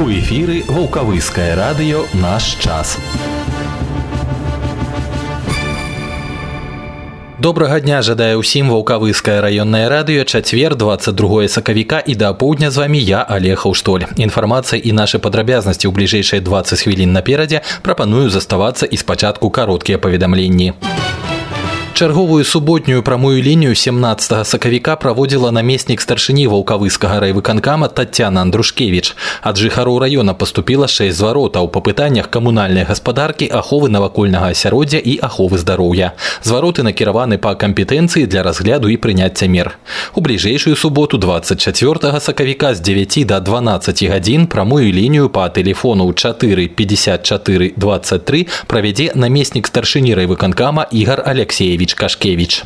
У эфіры вулкавыскае радыё наш час. Добрага дня жадае ўсім ваўкавыскае раённае радыё чацвер 22 сакавіка і да апоўдня з вами я олег Аўштоль. Інфармацыя і нашы падрабязнасці ў бліжэйшыя 20 хвілін наперадзе прапаную заставацца і спачатку кароткія паведамленні. Чарговую суботнюю прамую лінію 17 сакавіка праводзіла намеснік старшыні ваўкавыскага райвыканкама Татьяна Андрушкевич. Ад жыхароў раёна паступіла 6 зваротаў па пытаннях камунальнай гаспадаркі, аховы навакольнага асяроддзя і аховы здароўя. Звароты накіраваны па кампетэнцыі для разгляду і прыняцця мер. У бліжэйшую суботу 24 сакавіка з 9 до 12 гадзін прамую лінію па тэлефону 4 54 23 правядзе намеснік старшыні райвыканкама Ігар Алексеевич Кашкевич.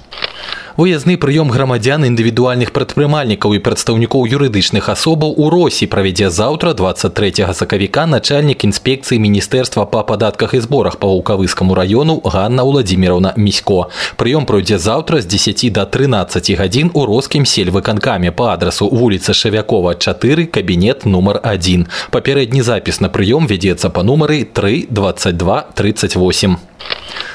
Выязны прыём грамадзян індывідуальных прадпрымальнікаў і прадстаўнікоў юрыдычных асобаў у Росі правядзе заўтра 23 сакавіка начальнік інспекцыі міністэрства па падатках і зборах па вулкавыскаму раёну Ганна Владимировна Місько. Прыём пройдзе заўтра з 10 до 13 гадзін у роскім сельвыканкаме па адрасу вуліца Шавякова 4 кабінет нумар 1. Папярэдні запіс на прыём вядзецца па нумары 3 22 38.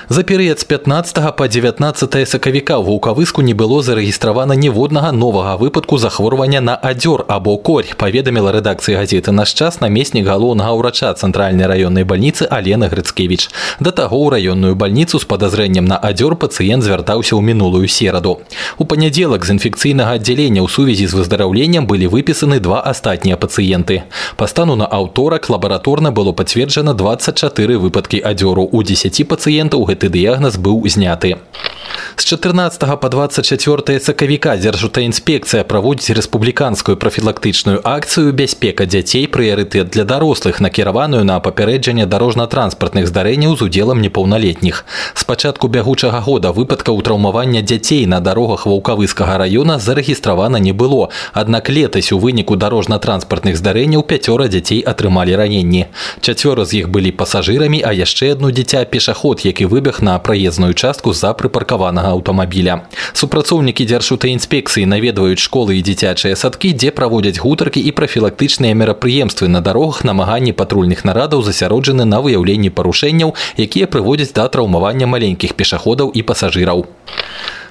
За перыяд з 15 па 19 сакавіка ў вулкавыску не было зарэгістравана ніводнага новага выпадку захворвання на адзёр або корь паведаміла рэдакцыі газеты наш час намеснік галоўнага ўрача цэнтральнай раённай бальніцы Алена Грыцкевич. Да таго ў раённую бальніцу з падазрэннем на адзёр пацыент звяртаўся ў мінулую сераду. У панядзелак з інфекцыйнага аддзялення ў сувязі з выздараўленнем былі выпісаны два астатнія пацыенты. Па стану на аўторак лабараторна было пацверджана 24 выпадкі адзёру у 10 пацыентаў гэты дыягназ быў зняты. З 14 по 24 сакавіка дзяржута інспекцыя праводзіць рэспубліканскую прафілактычную акцыю бяспека дзяцей прыярытэт для дарослых накіраваную на папярэджанне дарожна-транспартных здарэнняў з удзелам непаўналетніх. З пачатку бягучага года выпадкаў траўмавання дзяцей на дарогах ваўкавыскага раёна зарэгістравана не было. Аднак летась у выніку дарожна-транспартных здарэнняў пяцёра дзяцей атрымалі раненні. Чацвёра з іх былі пасажырамі, а яшчэ адно дзіця пешаход, які выбег на праезную частку за прыпаркаванага аўтамабіля. Супрацоўнікі дзяржутай інспекцыі наведваюць школы і дзіцячыя садкі, дзе праводзяць гутаркі і прафілактычныя мерапрыемствы на дарогах намаганні патрульных нарадаў засяроджаны на выяўленні парушэнняў, якія прыводзяць да траўмавання маленькіх пешаходаў і пасажыраў.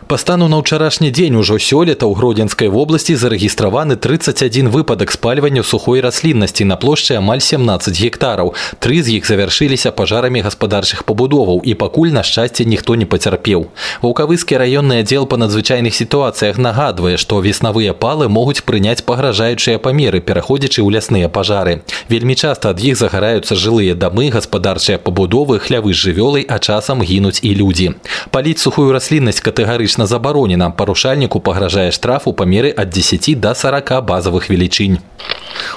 Па стану на ўчарашні дзень ужо сёлета ў гродзенскай вобласці зарэгістраваны 31 выпадак спальвання сухой расліннасці на плошчы амаль 17 гектараў. Тры з іх завяршыліся пажарамі гаспадарчых пабудоваў і пакуль на шчасце ніхто не пацярпеў. Ваўкавыскі раённы аддзел па надзвычайных сітуацыях нагадвае, што веснавыя палы могуць прыняць пагражаючыя памеры, пераходзячы ў лясныя пажары. Вельмі часта ад іх загараюцца жылыя дамы, гаспадарчыя пабудовы, хлявы з жывёлай, а часам гінуць і людзі. Паліць сухую расліннасць катэгарычна катэгарычна забаронена парушальніку пагражае штраф у памеры ад 10 до 40 базовых велічынь.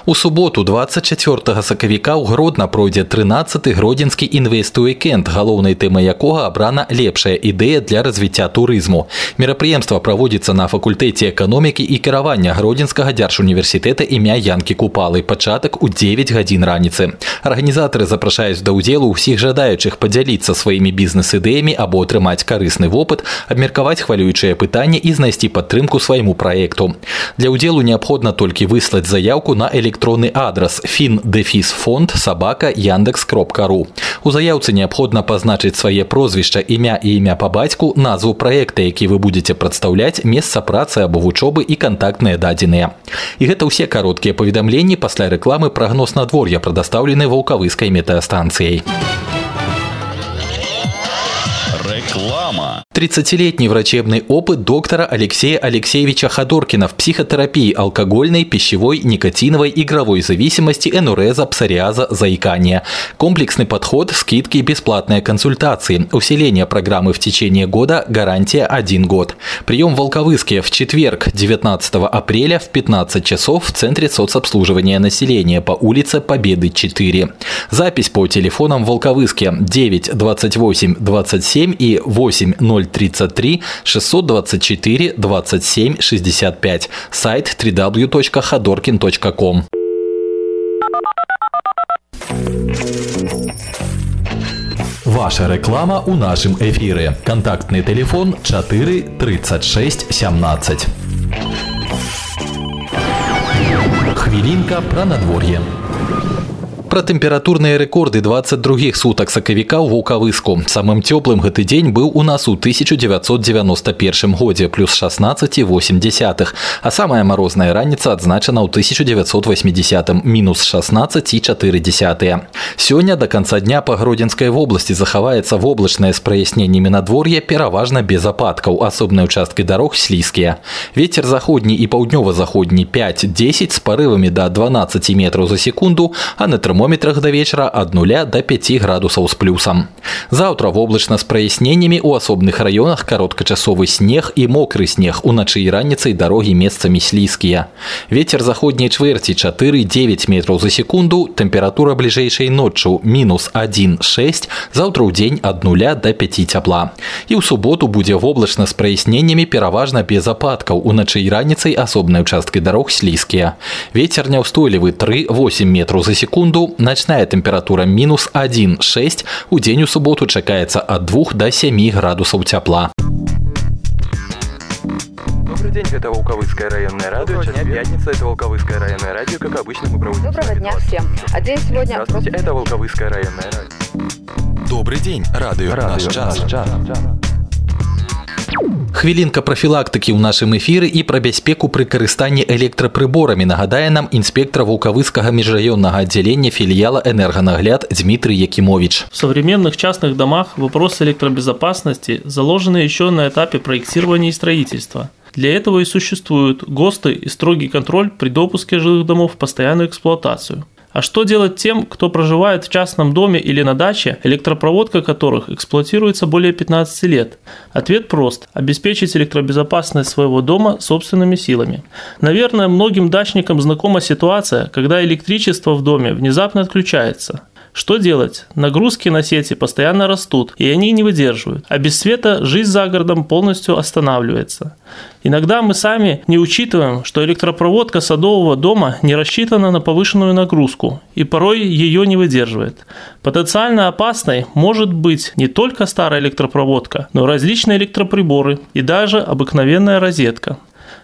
У суботу 24 сакавіка ў гродна пройдзе 13 гродзенскі інвестуікенд, галоўнай тэмай якога абрана лепшая ідэя для развіцця турызму. Мерапрыемства праводзіцца на факультэце эканомікі і кіравання гродзенскага дзяржуніверсітэта імя Янкі Купалы пачатак у 9 гадзін раніцы. Арганізатары запрашаюць да ўдзелу ўсіх жадаючых падзяліцца сваімі бізнес-ідэямі або атрымаць карысны вопыт, абмеркаваць хвалюючыя пытанні і знайсці падтрымку свайму праекту. Для ўдзелу неабходна толькі выслаць заявку на электронны адрас фіндефісфонд сабака яндекс кропка.ру. У заяўцы неабходна пазначыць свае прозвішча імя і імя па бацьку, назву праекта, які вы будете прадстаўляць, месца працы або вучобы і кантактныя дадзеныя. І гэта ўсе кароткія паведамленні пасля рэкламы прагноз надвор'я прадастаўлены ваўкавыскай метэастанцыяй. Реклама. 30-летний врачебный опыт доктора Алексея Алексеевича Ходоркина в психотерапии алкогольной, пищевой, никотиновой, игровой зависимости, энуреза, псориаза, заикания. Комплексный подход, скидки, бесплатные консультации. Усиление программы в течение года, гарантия 1 год. Прием в Волковыске в четверг, 19 апреля в 15 часов в Центре соцобслуживания населения по улице Победы 4. Запись по телефонам в Волковыске 9 28 27 и 8 033 624 27 65. Сайт www.ходоркин.ком. Ваша реклама у нашым эфіры. Кантактны телефон 4 36 17. Хвілінка пра надвор'е. Пра тэмпературныя рэкорды 22 сутак сакавіка ў вулкавыску. Самым цёплым гэты дзень быў у нас у 1991 годзе плюс 16,8, а самая марозная раніца адзначана ў 1980 мінус 16,4. Сёння до конца дня па гродзенскай вобласці захаваецца воблачнае з праясненнямі надвор'я пераважна без ападкаў, асобныя ўчасткі дарог слізкія. Вецер заходні і паўднёва-заходні 5-10 з парывамі да 12 метраў за секунду, а на тэрмо термометрах до вечера от 0 до 5 градусов с плюсом. Завтра воблачна с праясненнямі у асобных раёнах кароткачасовы снег і мокры снег уначы і раніцай дарогі месцамі слізкія. Вецер заходняй чвэрці 4-9 метраў за секунду, тэмпература бліжэйшай ноччу мінус 1,6, заўтра ў дзень ад 0 до 5 цяпла. І ў суботу будзе воблачна з праясненнямі пераважна без ападкаў уначы і раніцай асобнай участкі дарог слізкія. Вецер няўстойлівы 3-8 метраў за секунду, Ночная температура минус 1,6. У день у субботу чакаецца от 2 до 7 градусов тепла. Добрый день, это Волковыцкое районное радио. Сейчас пятница, это Волковыцкое районное радио. Как обычно, мы проводим... Доброго дня всем. А день сегодня... Здравствуйте, это Волковыцкое районное радио. Добрый день, радио, радио наш час. Наш час. Хвілінка прафілактыкі ў нашым эфіры і пра бяспеку пры карыстанні электрапрыборамі нагадае нам інспектор вулкавыскага межраённага отделения филиала «Энергонагляд» Дмитрий Якимович. В современных частных домах вопросы электробезопасности заложены еще на этапе проектирования и строительства. Для этого и существуют ГОСТы и строгий контроль при допуске жилых домов в постоянную эксплуатацию. А что делать тем, кто проживает в частном доме или на даче, электропроводка которых эксплуатируется более 15 лет? Ответ прост – обеспечить электробезопасность своего дома собственными силами. Наверное, многим дачникам знакома ситуация, когда электричество в доме внезапно отключается – что делать? Нагрузки на сети постоянно растут, и они не выдерживают. А без света жизнь за городом полностью останавливается. Иногда мы сами не учитываем, что электропроводка садового дома не рассчитана на повышенную нагрузку и порой ее не выдерживает. Потенциально опасной может быть не только старая электропроводка, но и различные электроприборы и даже обыкновенная розетка.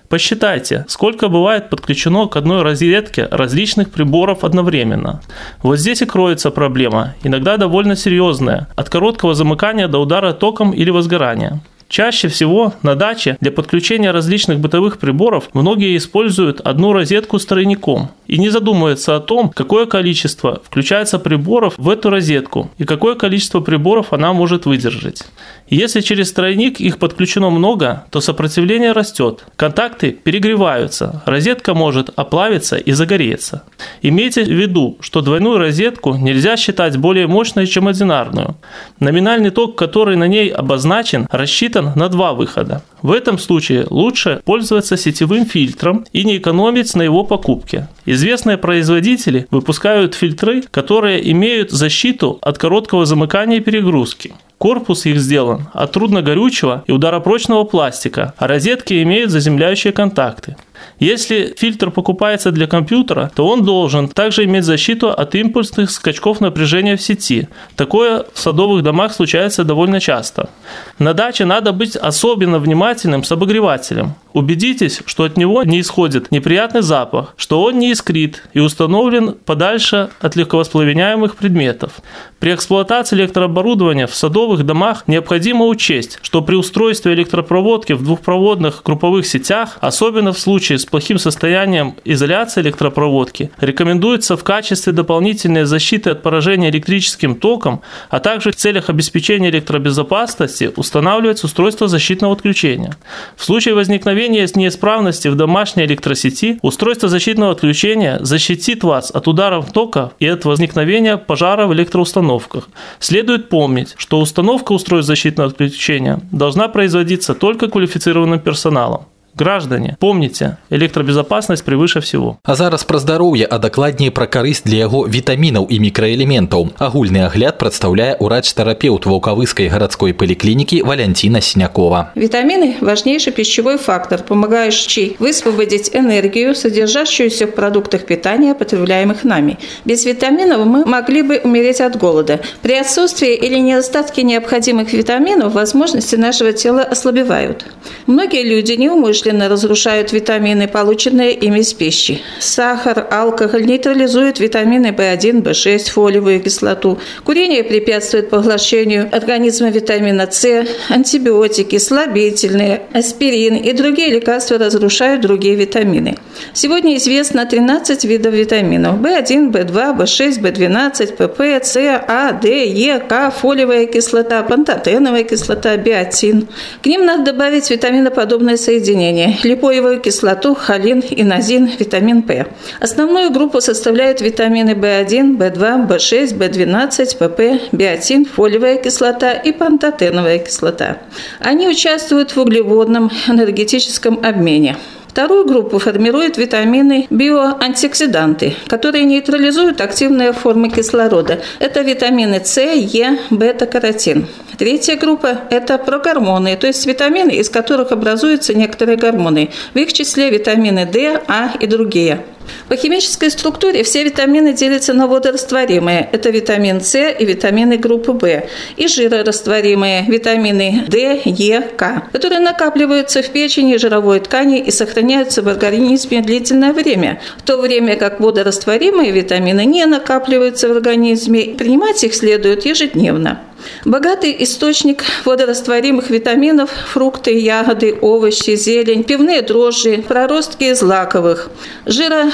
Посчитайте, сколько бывает подключено к одной розетке различных приборов одновременно. Вот здесь и кроется проблема, иногда довольно серьезная, от короткого замыкания до удара током или возгорания. Чаще всего на даче для подключения различных бытовых приборов многие используют одну розетку с тройником и не задумываются о том, какое количество включается приборов в эту розетку и какое количество приборов она может выдержать. Если через тройник их подключено много, то сопротивление растет, контакты перегреваются, розетка может оплавиться и загореться. Имейте в виду, что двойную розетку нельзя считать более мощной, чем одинарную. Номинальный ток, который на ней обозначен, рассчитан рассчитан на два выхода. В этом случае лучше пользоваться сетевым фильтром и не экономить на его покупке. Известные производители выпускают фильтры, которые имеют защиту от короткого замыкания и перегрузки. Корпус их сделан от трудногорючего и ударопрочного пластика, а розетки имеют заземляющие контакты. Если фильтр покупается для компьютера, то он должен также иметь защиту от импульсных скачков напряжения в сети. Такое в садовых домах случается довольно часто. На даче надо быть особенно внимательным с обогревателем. Убедитесь, что от него не исходит неприятный запах, что он не искрит и установлен подальше от легковоспламеняемых предметов. При эксплуатации электрооборудования в садовых домах необходимо учесть, что при устройстве электропроводки в двухпроводных групповых сетях, особенно в случае с плохим состоянием изоляции электропроводки, рекомендуется в качестве дополнительной защиты от поражения электрическим током, а также в целях обеспечения электробезопасности устанавливать устройство защитного отключения. В случае возникновения неисправности в домашней электросети, устройство защитного отключения защитит вас от ударов тока и от возникновения пожара в электроустановках. Следует помнить, что установка устройств защитного отключения должна производиться только квалифицированным персоналом Граждане, помните, электробезопасность превыше всего. А зараз пра здароўе, а дакладней пра карысць для яго вітамінаў і мікраэлементаў. Агульны агляд прадстаўляе урач-тэрапеўт ваўкавыскай гарадской паліклінікі Валянціна Снякова. Витамины – важнейший пищевой фактор, помогающий высвободить энергию, содержащуюся в продуктах питания, потребляемых нами. Без витаминов мы могли бы умереть от голода. При отсутствии или недостатке необходимых витаминов возможности нашего тела ослабевают. Многие люди неумышленно промышленно разрушают витамины, полученные ими из пищи. Сахар, алкоголь нейтрализуют витамины В1, В6, фолиевую кислоту. Курение препятствует поглощению организма витамина С. Антибиотики, слабительные, аспирин и другие лекарства разрушают другие витамины. Сегодня известно 13 видов витаминов. В1, В2, В6, В12, ПП, С, А, Д, Е, К, фолиевая кислота, пантотеновая кислота, биотин. К ним надо добавить витаминоподобные соединения – липоевую кислоту, холин, инозин, витамин П. Основную группу составляют витамины В1, В2, В6, В12, ПП, биотин, фолиевая кислота и пантотеновая кислота. Они участвуют в углеводном энергетическом обмене. Вторую группу формируют витамины биоантиоксиданты, которые нейтрализуют активные формы кислорода. Это витамины С, Е, бета-каротин. Третья группа – это прогормоны, то есть витамины, из которых образуются некоторые гормоны, в их числе витамины D, А и другие. По химической структуре все витамины делятся на водорастворимые. Это витамин С и витамины группы В. И жирорастворимые витамины D, Е, К, которые накапливаются в печени и жировой ткани и сохраняются в организме длительное время, в то время как водорастворимые витамины не накапливаются в организме. Принимать их следует ежедневно. Богатый источник водорастворимых витаминов – фрукты, ягоды, овощи, зелень, пивные дрожжи, проростки из лаковых.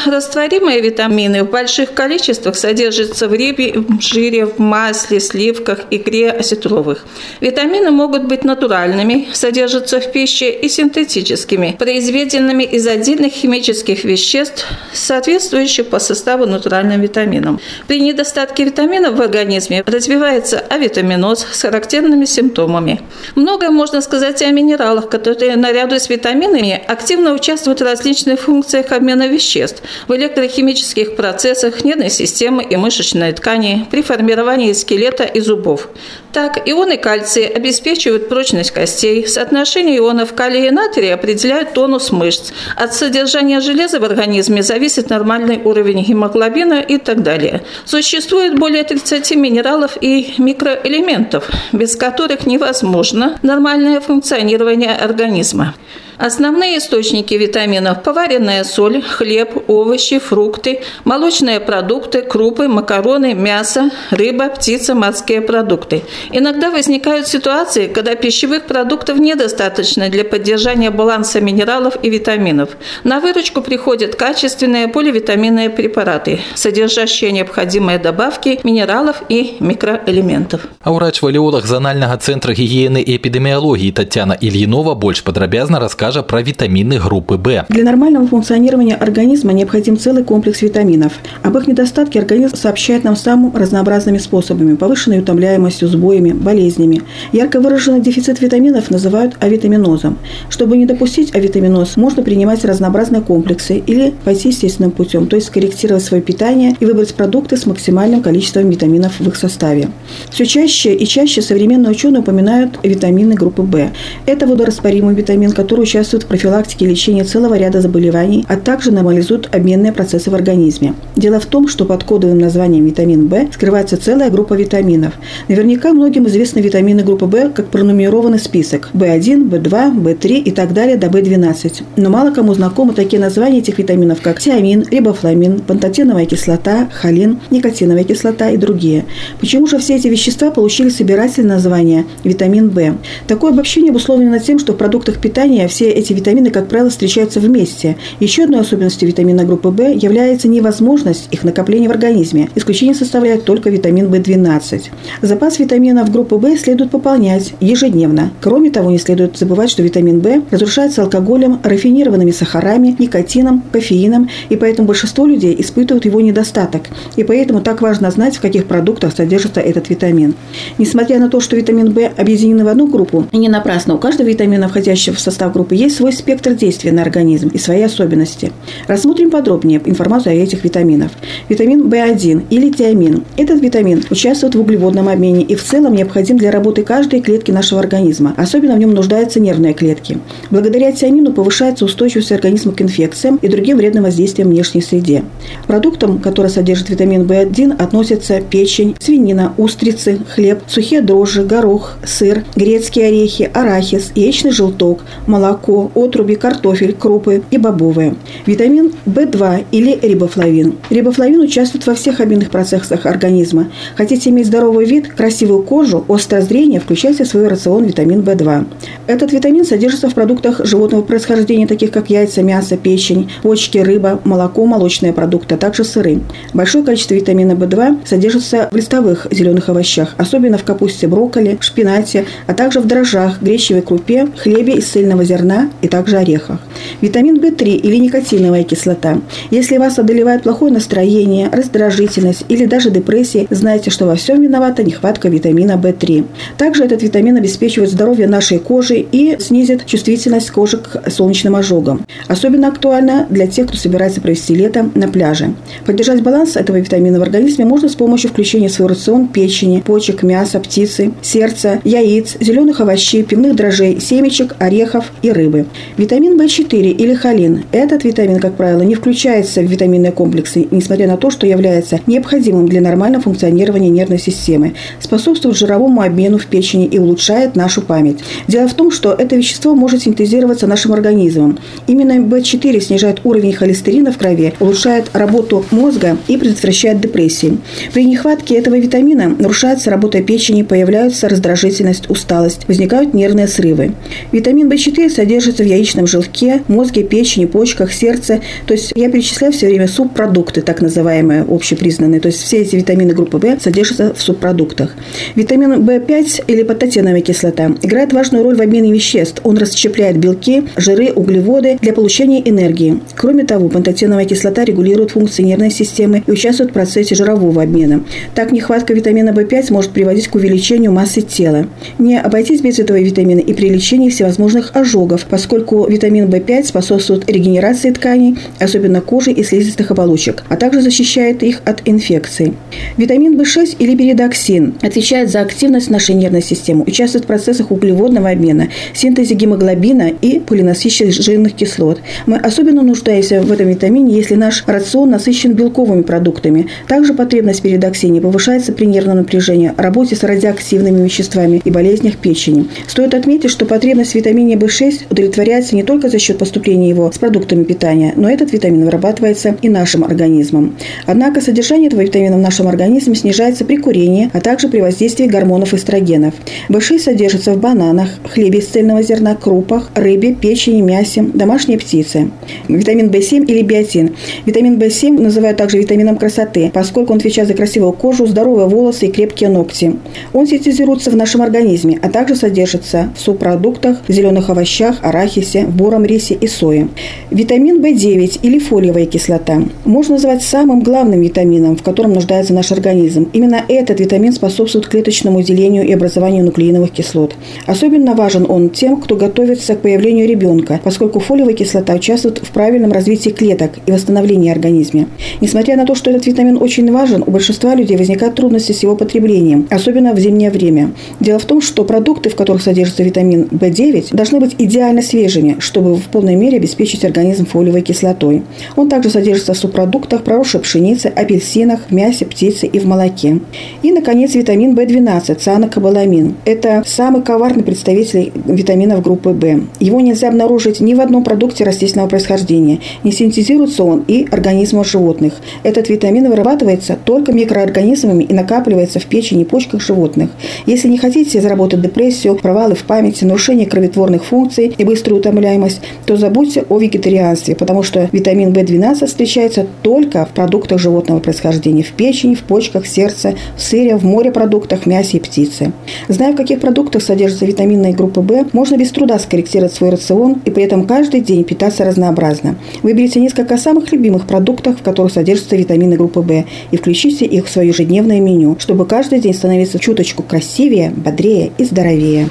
Жирорастворимые витамины в больших количествах содержатся в рыбе, в жире, в масле, сливках, икре осетровых. Витамины могут быть натуральными, содержатся в пище и синтетическими, произведенными из отдельных химических веществ, соответствующих по составу натуральным витаминам. При недостатке витаминов в организме развивается авитаминоз, с характерными симптомами. Многое можно сказать и о минералах, которые наряду с витаминами активно участвуют в различных функциях обмена веществ, в электрохимических процессах нервной системы и мышечной ткани, при формировании скелета и зубов. Так, ионы кальция обеспечивают прочность костей, соотношение ионов калия и натрия определяют тонус мышц, от содержания железа в организме зависит нормальный уровень гемоглобина и так далее. Существует более 30 минералов и микроэлементов, элементов, без которых невозможно нормальное функционирование организма. Основные источники витаминов – поваренная соль, хлеб, овощи, фрукты, молочные продукты, крупы, макароны, мясо, рыба, птица, морские продукты. Иногда возникают ситуации, когда пищевых продуктов недостаточно для поддержания баланса минералов и витаминов. На выручку приходят качественные поливитаминные препараты, содержащие необходимые добавки минералов и микроэлементов. А ўрач-валеолог зонального центра гигиены и эпидемиологии Татьяна Ильинова больше подробязно расскажет расскажа про витамины группы В. Для нормального функционирования организма необходим целый комплекс витаминов. Об их недостатке организм сообщает нам самым разнообразными способами – повышенной утомляемостью, сбоями, болезнями. Ярко выраженный дефицит витаминов называют авитаминозом. Чтобы не допустить авитаминоз, можно принимать разнообразные комплексы или пойти естественным путем, то есть скорректировать свое питание и выбрать продукты с максимальным количеством витаминов в их составе. Все чаще и чаще современные ученые упоминают витамины группы В. Это водорастворимый витамин, который участвуют в профилактике и лечении целого ряда заболеваний, а также нормализуют обменные процессы в организме. Дело в том, что под кодовым названием витамин В скрывается целая группа витаминов. Наверняка многим известны витамины группы В как пронумерованный список – В1, В2, В3 и так далее до В12. Но мало кому знакомы такие названия этих витаминов, как тиамин, рибофламин, пантотеновая кислота, холин, никотиновая кислота и другие. Почему же все эти вещества получили собирательное название витамин В? Такое обобщение обусловлено тем, что в продуктах питания все эти витамины, как правило, встречаются вместе. Еще одной особенностью витамина группы В является невозможность их накопления в организме. Исключение составляет только витамин В12. Запас витаминов группы В следует пополнять ежедневно. Кроме того, не следует забывать, что витамин В разрушается алкоголем, рафинированными сахарами, никотином, кофеином, и поэтому большинство людей испытывают его недостаток. И поэтому так важно знать, в каких продуктах содержится этот витамин. Несмотря на то, что витамин В объединены в одну группу, не напрасно у каждого витамина, входящего в состав группы есть свой спектр действия на организм и свои особенности. Рассмотрим подробнее информацию о этих витаминах. Витамин В1 или тиамин. Этот витамин участвует в углеводном обмене и в целом необходим для работы каждой клетки нашего организма. Особенно в нем нуждаются нервные клетки. Благодаря тиамину повышается устойчивость организма к инфекциям и другим вредным воздействиям внешней среде. Продуктам, которые содержат витамин В1, относятся печень, свинина, устрицы, хлеб, сухие дрожжи, горох, сыр, грецкие орехи, арахис, яичный желток, молоко, молоко, отруби, картофель, крупы и бобовые. Витамин В2 или рибофлавин. Рибофлавин участвует во всех обменных процессах организма. Хотите иметь здоровый вид, красивую кожу, острое зрение, включайте в свой рацион витамин В2. Этот витамин содержится в продуктах животного происхождения, таких как яйца, мясо, печень, почки, рыба, молоко, молочные продукты, а также сыры. Большое количество витамина В2 содержится в листовых зеленых овощах, особенно в капусте, брокколи, шпинате, а также в дрожжах, гречневой крупе, хлебе из цельного зерна и также орехах. Витамин В3 или никотиновая кислота. Если вас одолевает плохое настроение, раздражительность или даже депрессия, знайте, что во всем виновата нехватка витамина В3. Также этот витамин обеспечивает здоровье нашей кожи и снизит чувствительность кожи к солнечным ожогам. Особенно актуально для тех, кто собирается провести лето на пляже. Поддержать баланс этого витамина в организме можно с помощью включения в свой рацион печени, почек, мяса, птицы, сердца, яиц, зеленых овощей, пивных дрожжей, семечек, орехов и рыбы. Витамин В4 или холин. Этот витамин, как правило, не включается в витаминные комплексы, несмотря на то, что является необходимым для нормального функционирования нервной системы, способствует жировому обмену в печени и улучшает нашу память. Дело в том, что это вещество может синтезироваться нашим организмом. Именно В4 снижает уровень холестерина в крови, улучшает работу мозга и предотвращает депрессии. При нехватке этого витамина нарушается работа печени, появляются раздражительность, усталость, возникают нервные срывы. Витамин В4 содержится в яичном желтке, мозге, печени, почках, сердце. То есть я перечисляю все время субпродукты, так называемые, общепризнанные. То есть все эти витамины группы В содержатся в субпродуктах. Витамин В5 или патотеновая кислота играет важную роль в обмене веществ. Он расщепляет белки, жиры, углеводы для получения энергии. Кроме того, пантотеновая кислота регулирует функции нервной системы и участвует в процессе жирового обмена. Так, нехватка витамина В5 может приводить к увеличению массы тела. Не обойтись без этого витамина и при лечении всевозможных ожогов, поскольку витамин В5 способствует регенерации тканей, особенно кожи и слизистых оболочек, а также защищает их от инфекций. Витамин В6 или передоксин отвечает за активность нашей нервной системы, участвует в процессах углеводного обмена, синтезе гемоглобина и полинасыщенных жирных кислот. Мы особенно нуждаемся в этом витамине, если наш рацион насыщен белковыми продуктами. Также потребность в передоксине повышается при нервном напряжении, работе с радиоактивными веществами и болезнях печени. Стоит отметить, что потребность в витамине В6 удовлетворяется не только за счет поступления его с продуктами питания, но этот витамин вырабатывается и нашим организмом. Однако содержание этого витамина в нашем организме снижается при курении, а также при воздействии гормонов эстрогенов. В6 содержится в бананах, хлебе из цельного зерна, крупах, рыбе, печени, мясе, домашней птице. Витамин В7 или биотин. Витамин В7 называют также витамином красоты, поскольку он отвечает за красивую кожу, здоровые волосы и крепкие ногти. Он синтезируется в нашем организме, а также содержится в субпродуктах, в зеленых овощах, арахисе, в буром рисе и сое. Витамин В9 или фолиевая кислота можно назвать самым главным витамином, в котором нуждается наш организм. Именно этот витамин способствует клеточному делению и образованию нуклеиновых кислот. Особенно важен он тем, кто готовится к появлению ребенка, поскольку фолиевая кислота участвует в правильном развитии клеток и восстановлении организма. Несмотря на то, что этот витамин очень важен, у большинства людей возникают трудности с его потреблением, особенно в зимнее время. Дело в том, что продукты, в которых содержится витамин В9, должны быть идеально свежими, чтобы в полной мере обеспечить организм фолиевой кислотой. Он также содержится в субпродуктах проросшей пшеницы, апельсинах, мясе, птице и в молоке. И, наконец, витамин В12, цианокобаламин. Это самый коварный представитель витаминов группы В. Его нельзя обнаружить ни в одном продукте растительного происхождения. Не синтезируется он и организмов животных. Этот витамин вырабатывается только микроорганизмами и накапливается в печени и почках животных. Если не хотите заработать депрессию, провалы в памяти, нарушение кроветворных функций и быструю утомляемость, то забудьте о вегетарианстве, потому что витамин В12 встречается только в продуктах животного происхождения, в печени, в почках, сердце, в сыре, в морепродуктах, мясе и птице. Зная, в каких продуктах содержатся витамины группы В, можно без труда скорректировать свой рацион и при этом каждый день питаться разнообразно. Выберите несколько самых любимых продуктов, в которых содержатся витамины группы В, и включите их в свое ежедневное меню, чтобы каждый день становиться чуточку красивее, бодрее и здоровее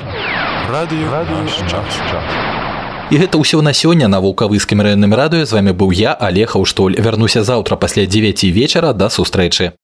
Радыё наш час. І гэта ўсё на сёння на вулкавыскім раённым радыё з вами быў я алег аўштоль вярнуся заўтра пасля 9 вечара да сустрэчы